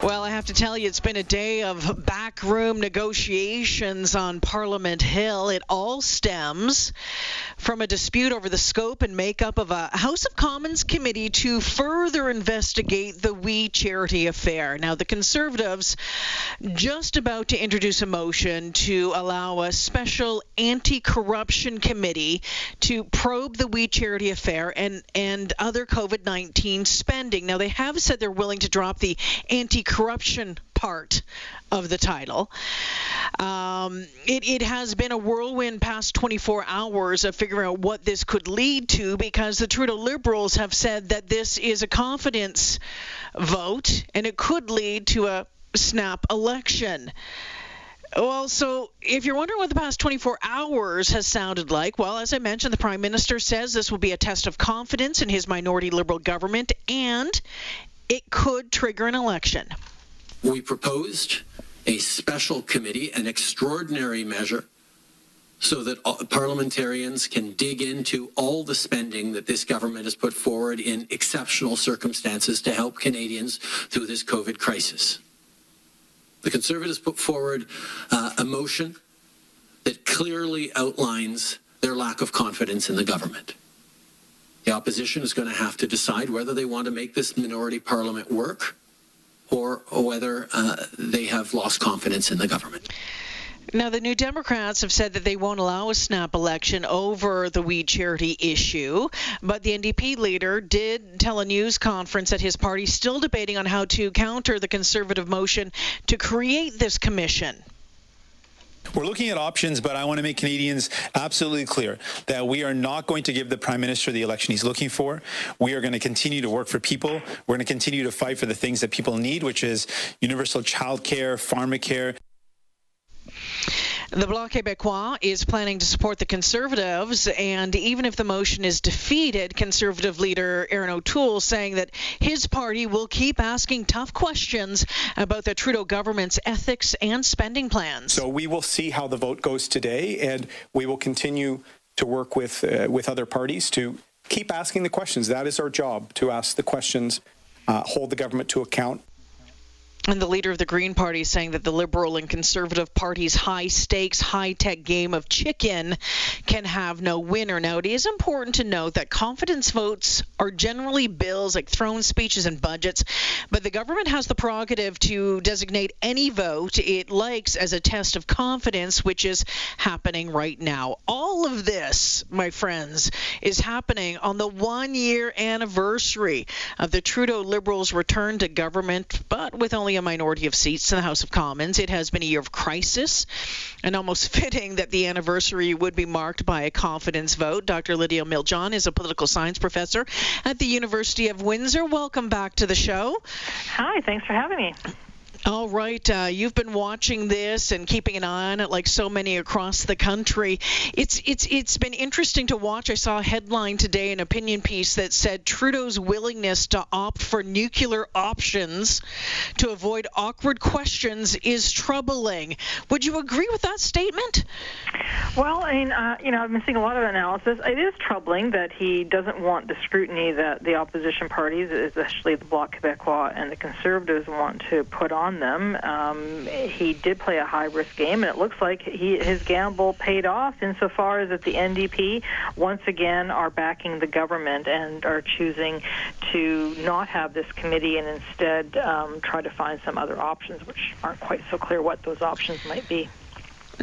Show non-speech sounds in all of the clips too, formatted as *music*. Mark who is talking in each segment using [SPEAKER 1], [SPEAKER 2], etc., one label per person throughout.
[SPEAKER 1] Well, I have to tell you, it's been a day of backroom negotiations on Parliament Hill. It all stems from a dispute over the scope and makeup of a House of Commons committee to further investigate the We Charity affair. Now, the Conservatives just about to introduce a motion to allow a special anti-corruption committee to probe the We Charity affair and and other COVID-19 spending. Now, they have said they're willing to drop the anti-corruption part of the title. Um, it, it has been a whirlwind past 24 hours of figuring out what this could lead to because the Trudeau Liberals have said that this is a confidence vote and it could lead to a snap election. Well, so if you're wondering what the past 24 hours has sounded like, well, as I mentioned, the Prime Minister says this will be a test of confidence in his minority Liberal government and it could trigger an election.
[SPEAKER 2] We proposed a special committee, an extraordinary measure, so that parliamentarians can dig into all the spending that this government has put forward in exceptional circumstances to help Canadians through this COVID crisis. The Conservatives put forward uh, a motion that clearly outlines their lack of confidence in the government. The opposition is going to have to decide whether they want to make this minority parliament work or, whether uh, they have lost confidence in the government.
[SPEAKER 1] Now, the New Democrats have said that they won't allow a snap election over the We Charity issue, but the NDP leader did tell a news conference that his party still debating on how to counter the Conservative motion to create this commission.
[SPEAKER 3] We're looking at options, but I want to make Canadians absolutely clear that we are not going to give the Prime Minister the election he's looking for. We are going to continue to work for people. We're going to continue to fight for the things that people need, which is universal child care, pharmacare.
[SPEAKER 1] The Bloc Québécois is planning to support the Conservatives, and even if the motion is defeated, Conservative leader Erin O'Toole saying that his party will keep asking tough questions about the Trudeau government's ethics and spending plans.
[SPEAKER 3] So we will see how the vote goes today, and we will continue to work with uh, with other parties to keep asking the questions. That is our job to ask the questions, uh, hold the government to account,
[SPEAKER 1] and the leader of the Green Party is saying that the Liberal and Conservative parties' high stakes, high tech game of chicken can have no winner. Now, it is important to note that confidence votes are generally bills like throne speeches and budgets, but the government has the prerogative to designate any vote it likes as a test of confidence, which is happening right now. All of this, my friends, is happening on the one year anniversary of the Trudeau Liberals' return to government, but with only a minority of seats in the House of Commons. It has been a year of crisis, and almost *laughs* fitting that the anniversary would be marked by a confidence vote. Dr. Lydia Miljan is a political science professor at the University of Windsor. Welcome back to the show.
[SPEAKER 4] Hi, thanks for having me.
[SPEAKER 1] All right, uh, you've been watching this and keeping an eye on it, like so many across the country. It's it's it's been interesting to watch. I saw a headline today, an opinion piece that said Trudeau's willingness to opt for nuclear options to avoid awkward questions is troubling. Would you agree with that statement?
[SPEAKER 4] Well, I mean, uh, you know, I've been seeing a lot of analysis. It is troubling that he doesn't want the scrutiny that the opposition parties, especially the Bloc Québécois and the Conservatives, want to put on on them. Um, he did play a high risk game, and it looks like he, his gamble paid off insofar as that the NDP once again are backing the government and are choosing to not have this committee and instead um, try to find some other options, which aren't quite so clear what those options might be.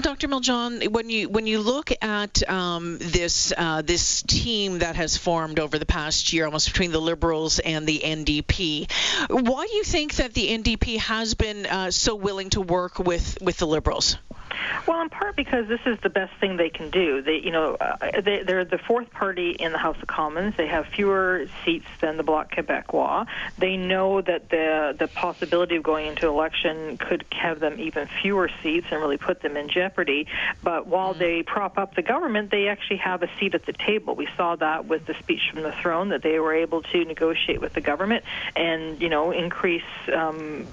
[SPEAKER 1] Dr. Miljan, when you when you look at um, this uh, this team that has formed over the past year, almost between the Liberals and the NDP, why do you think that the NDP has been uh, so willing to work with with the Liberals?
[SPEAKER 4] Well, in part because this is the best thing they can do. They, you know, uh, they, they're the fourth party in the House of Commons. They have fewer seats than the Bloc Québécois. They know that the the possibility of going into election could have them even fewer seats and really put them in jeopardy. But while mm-hmm. they prop up the government, they actually have a seat at the table. We saw that with the speech from the throne that they were able to negotiate with the government and, you know, increase. Um,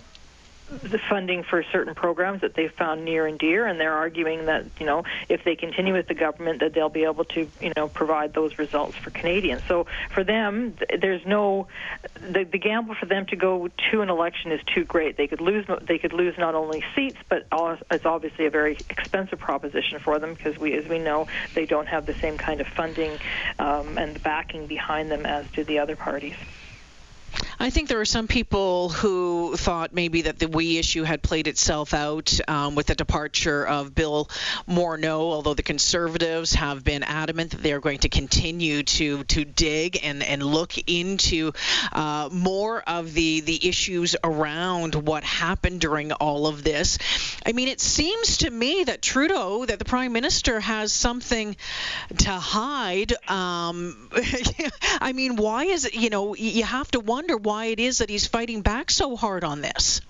[SPEAKER 4] the funding for certain programs that they found near and dear, and they're arguing that you know if they continue with the government, that they'll be able to you know provide those results for Canadians. So for them, there's no the, the gamble for them to go to an election is too great. They could lose they could lose not only seats, but it's obviously a very expensive proposition for them because we, as we know, they don't have the same kind of funding um, and the backing behind them as do the other parties.
[SPEAKER 1] I think there are some people who thought maybe that the we issue had played itself out um, with the departure of Bill Morneau, although the Conservatives have been adamant that they are going to continue to to dig and, and look into uh, more of the, the issues around what happened during all of this. I mean, it seems to me that Trudeau, that the Prime Minister, has something to hide. Um, *laughs* I mean, why is it, you know, you have to wonder wonder why it is that he's fighting back so hard on this.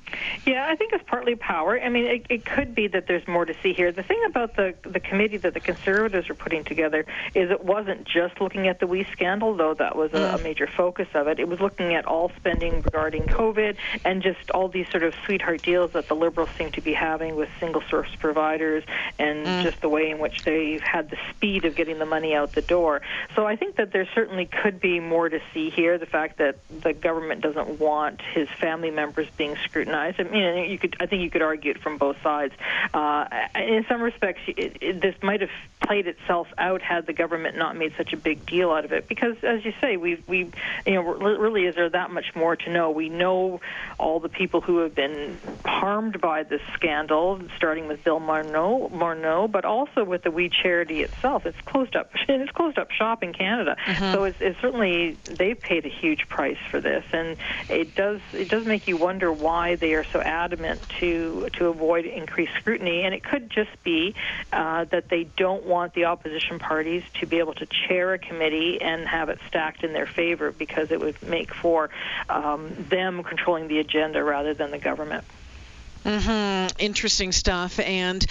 [SPEAKER 4] Yeah, I think it's partly power. I mean, it, it could be that there's more to see here. The thing about the the committee that the Conservatives are putting together is it wasn't just looking at the WE scandal, though that was a, a mm. major focus of it. It was looking at all spending regarding COVID and just all these sort of sweetheart deals that the Liberals seem to be having with single source providers and mm. just the way in which they've had the speed of getting the money out the door. So I think that there certainly could be more to see here. The fact that the government doesn't want his family members being scrutinized I mean, you could. I think you could argue it from both sides. Uh, in some respects, it, it, this might have played itself out had the government not made such a big deal out of it. Because, as you say, we we you know really is there that much more to know? We know all the people who have been harmed by this scandal, starting with Bill Morneau, Morneau but also with the We Charity itself. It's closed up. *laughs* It's closed up shop in Canada. Mm-hmm. So it's, it's certainly they've paid a huge price for this, and it does it does make you wonder why they are so adamant to to avoid increased scrutiny. And it could just be uh, that they don't want the opposition parties to be able to chair a committee and have it stacked in their favor because it would make for um, them controlling the agenda rather than the government.
[SPEAKER 1] Mm-hmm. Interesting stuff, and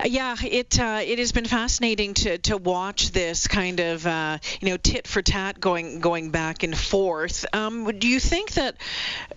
[SPEAKER 1] uh, yeah, it uh, it has been fascinating to, to watch this kind of uh, you know tit for tat going going back and forth. Um, do you think that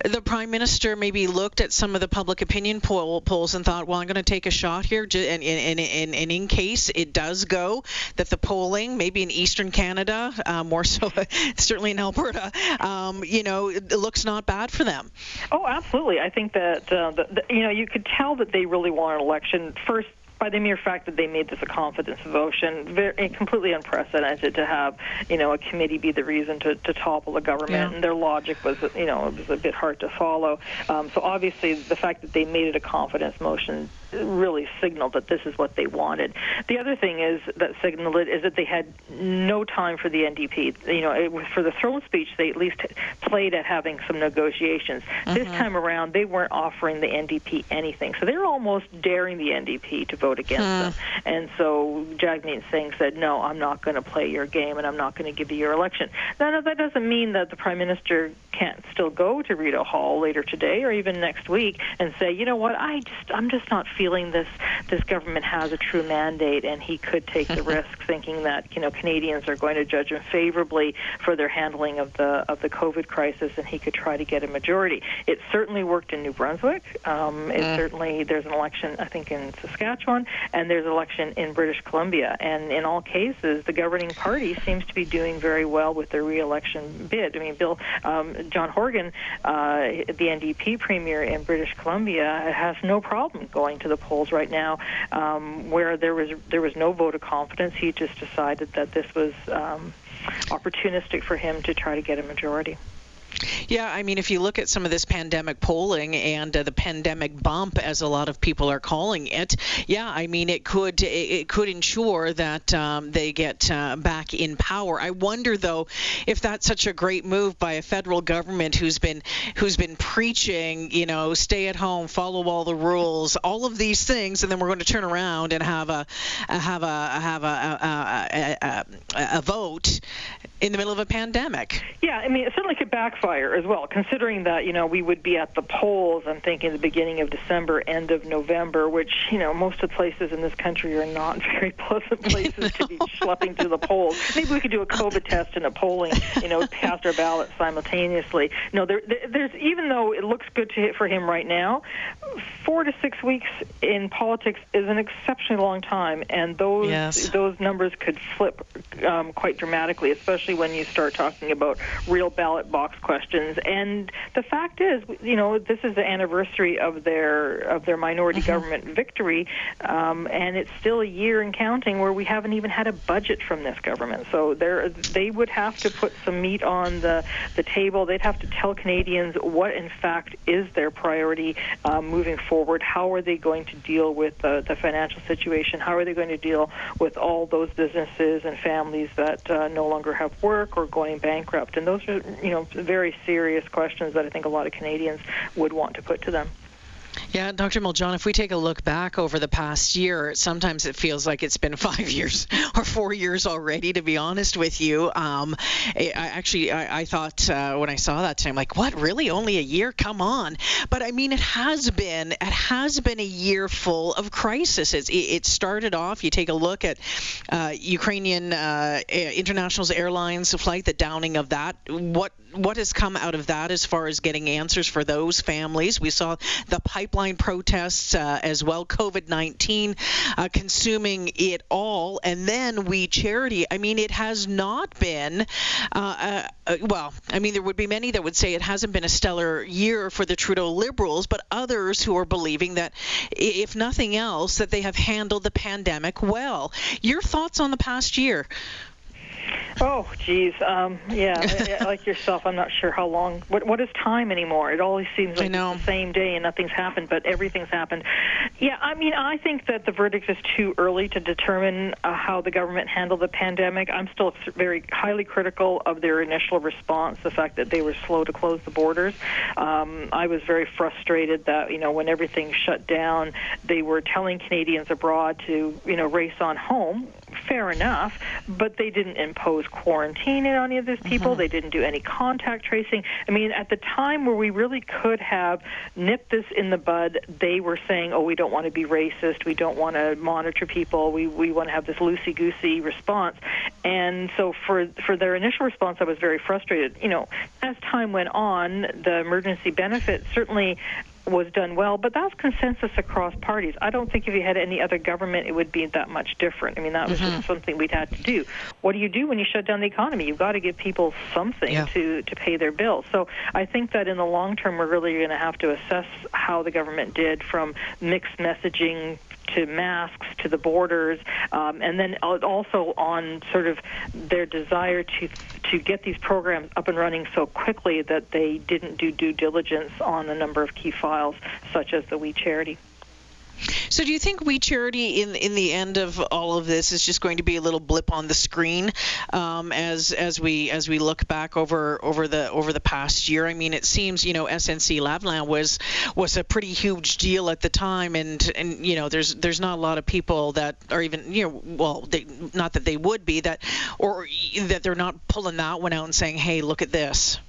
[SPEAKER 1] the prime minister maybe looked at some of the public opinion poll, polls and thought, well, I'm going to take a shot here, and, and, and, and in case it does go, that the polling maybe in Eastern Canada, uh, more so *laughs* certainly in Alberta, um, you know, it looks not bad for them.
[SPEAKER 4] Oh, absolutely. I think that uh, the, the, you know you could tell that they really want an election. First by the mere fact that they made this a confidence motion, very, completely unprecedented to have, you know, a committee be the reason to, to topple the government. Yeah. And their logic was, you know, it was a bit hard to follow. Um, so obviously, the fact that they made it a confidence motion really signaled that this is what they wanted. The other thing is that signaled it is that they had no time for the NDP. You know, it was for the throne speech, they at least played at having some negotiations. Mm-hmm. This time around, they weren't offering the NDP anything. So they were almost daring the NDP to vote against hmm. them. And so Jagmeet Singh said, no, I'm not going to play your game and I'm not going to give you your election. Now, no, that doesn't mean that the Prime Minister can't still go to Rideau Hall later today or even next week and say, you know what, I just, I'm just not feeling this, this government has a true mandate and he could take the *laughs* risk thinking that, you know, Canadians are going to judge him favorably for their handling of the, of the COVID crisis and he could try to get a majority. It certainly worked in New Brunswick. Um, it mm. certainly, there's an election, I think, in Saskatchewan and there's election in British Columbia. And in all cases, the governing party seems to be doing very well with their re-election bid. I mean, Bill um, John Horgan, uh, the NDP premier in British Columbia, has no problem going to the polls right now, um, where there was there was no vote of confidence. He just decided that this was um, opportunistic for him to try to get a majority.
[SPEAKER 1] Yeah, I mean, if you look at some of this pandemic polling and uh, the pandemic bump, as a lot of people are calling it, yeah, I mean, it could it, could ensure that um, they get uh, back in power. I wonder though if that's such a great move by a federal government who's been who's been preaching, you know, stay at home, follow all the rules, all of these things, and then we're going to turn around and have a have a have a, a, a, a vote in the middle of a pandemic.
[SPEAKER 4] Yeah, I mean, it certainly could backfire as well, considering that, you know, we would be at the polls, I'm thinking the beginning of December, end of November, which, you know, most of the places in this country are not *laughs* very pleasant places to be schlepping to the polls. *laughs* Maybe we could do a COVID test and a polling, you know, cast our ballot simultaneously. No, there, there's, even though it looks good to, hit for him right now, four to six weeks in politics is an exceptionally long time, and those,
[SPEAKER 1] yes.
[SPEAKER 4] those numbers could flip um, quite dramatically, especially when you start talking about real ballot box questions. And the fact is, you know, this is the anniversary of their of their minority mm-hmm. government victory, um, and it's still a year and counting where we haven't even had a budget from this government. So they they would have to put some meat on the the table. They'd have to tell Canadians what, in fact, is their priority um, moving forward. How are they going to deal with the, the financial situation? How are they going to deal with all those businesses and families that uh, no longer have work or going bankrupt? And those are, you know, very serious questions that I think a lot of Canadians would want to put to them.
[SPEAKER 1] Yeah, Dr. Miljan, if we take a look back over the past year, sometimes it feels like it's been *laughs* five years or four years already, to be honest with you. Um, I, actually, I, I thought uh, when I saw that today, I'm like, what, really? Only a year? Come on. But I mean, it has been, it has been a year full of crises. It, it started off, you take a look at uh, Ukrainian uh, International's airlines flight, the downing of that. What what has come out of that as far as getting answers for those families? We saw the pipeline protests uh, as well, COVID 19 uh, consuming it all. And then We Charity. I mean, it has not been, uh, uh, uh, well, I mean, there would be many that would say it hasn't been a stellar year for the Trudeau Liberals, but others who are believing that, if nothing else, that they have handled the pandemic well. Your thoughts on the past year?
[SPEAKER 4] Oh, geez. Um, yeah, like yourself, I'm not sure how long. What what is time anymore? It always seems like the same day and nothing's happened, but everything's happened. Yeah, I mean, I think that the verdict is too early to determine uh, how the government handled the pandemic. I'm still very highly critical of their initial response, the fact that they were slow to close the borders. Um, I was very frustrated that you know when everything shut down, they were telling Canadians abroad to you know race on home. Fair enough, but they didn't impose quarantine on any of these people. Mm-hmm. They didn't do any contact tracing. I mean, at the time where we really could have nipped this in the bud, they were saying, "Oh, we don't want to be racist. We don't want to monitor people. We we want to have this loosey goosey response." And so for for their initial response, I was very frustrated. You know, as time went on, the emergency benefits certainly was done well, but that's consensus across parties. I don't think if you had any other government, it would be that much different. I mean, that was mm-hmm. just something we'd had to do. What do you do when you shut down the economy? You've got to give people something yeah. to to pay their bills. So I think that in the long term, we're really going to have to assess how the government did from mixed messaging to masks to the borders, um, and then also on sort of their desire to to get these programs up and running so quickly that they didn't do due diligence on a number of key files, such as the We Charity.
[SPEAKER 1] So do you think We Charity in in the end of all of this is just going to be a little blip on the screen um, as as we as we look back over over the over the past year? I mean, it seems you know SNC Lavalin was was a pretty huge deal at the time, and and you know there's there's not a lot of people that are even you know well they, not that they would be that or that they're not pulling that one out and saying hey look at this.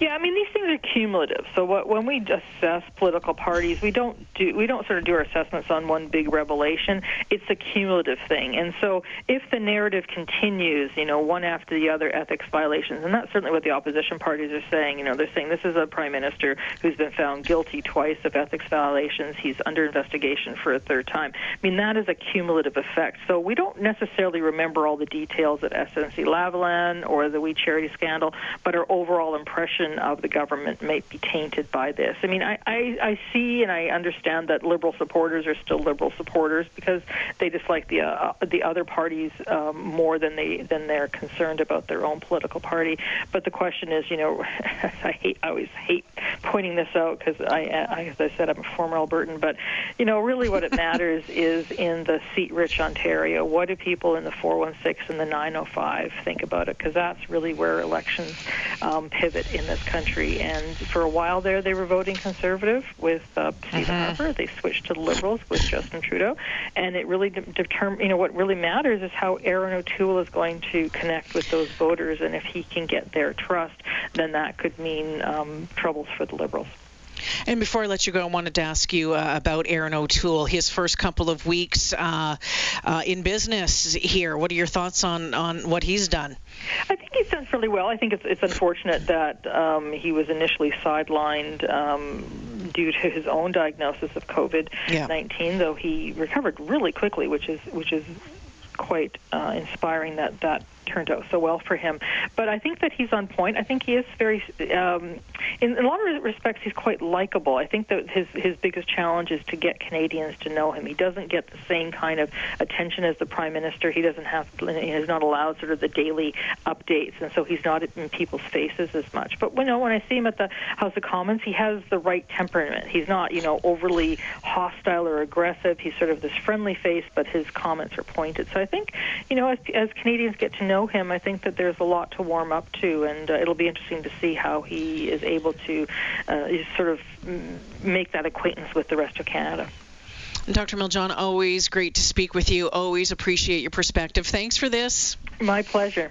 [SPEAKER 4] Yeah, I mean these things are cumulative. So what, when we assess political parties, we don't do we don't sort of do our assessments on one big revelation. It's a cumulative thing. And so if the narrative continues, you know, one after the other ethics violations, and that's certainly what the opposition parties are saying. You know, they're saying this is a prime minister who's been found guilty twice of ethics violations. He's under investigation for a third time. I mean that is a cumulative effect. So we don't necessarily remember all the details of SNC Lavalin or the We Charity scandal, but our overall impression of the government may be tainted by this. I mean, I, I, I see and I understand that liberal supporters are still liberal supporters because they dislike the uh, the other parties um, more than they than they're concerned about their own political party. But the question is, you know, *laughs* I hate I always hate pointing this out because I, I, as I said, I'm a former Albertan. But you know, really, what it matters *laughs* is in the seat-rich Ontario. What do people in the 416 and the 905 think about it? Because that's really where elections um, pivot in this this country. And for a while there, they were voting conservative with uh, Stephen mm-hmm. Harper. They switched to the Liberals with Justin Trudeau, and it really de- determine. You know what really matters is how Erin O'Toole is going to connect with those voters, and if he can get their trust, then that could mean um, troubles for the Liberals.
[SPEAKER 1] And before I let you go, I wanted to ask you uh, about Erin O'Toole. His first couple of weeks uh, uh, in business here. What are your thoughts on, on what he's done?
[SPEAKER 4] I think he's done fairly well. I think it's, it's unfortunate that um, he was initially sidelined. Um, due to his own diagnosis of COVID-19, yeah. though he recovered really quickly, which is which is quite uh, inspiring that that turned out so well for him. But I think that he's on point. I think he is very, um, in, in a lot of respects, he's quite likable. I think that his his biggest challenge is to get Canadians to know him. He doesn't get the same kind of attention as the prime minister. He doesn't have, he is not allowed sort of the daily updates, and so he's not in people's faces as much. But you know, when I see him at the House of Commons, he has the right temperament. He's not, you know, overly hostile or aggressive. He's sort of this friendly face, but his comments are pointed. So I think, you know, as, as Canadians get to know know him, I think that there's a lot to warm up to, and uh, it'll be interesting to see how he is able to uh, sort of make that acquaintance with the rest of Canada.
[SPEAKER 1] Dr. Miljan, always great to speak with you. Always appreciate your perspective. Thanks for this.
[SPEAKER 4] My pleasure.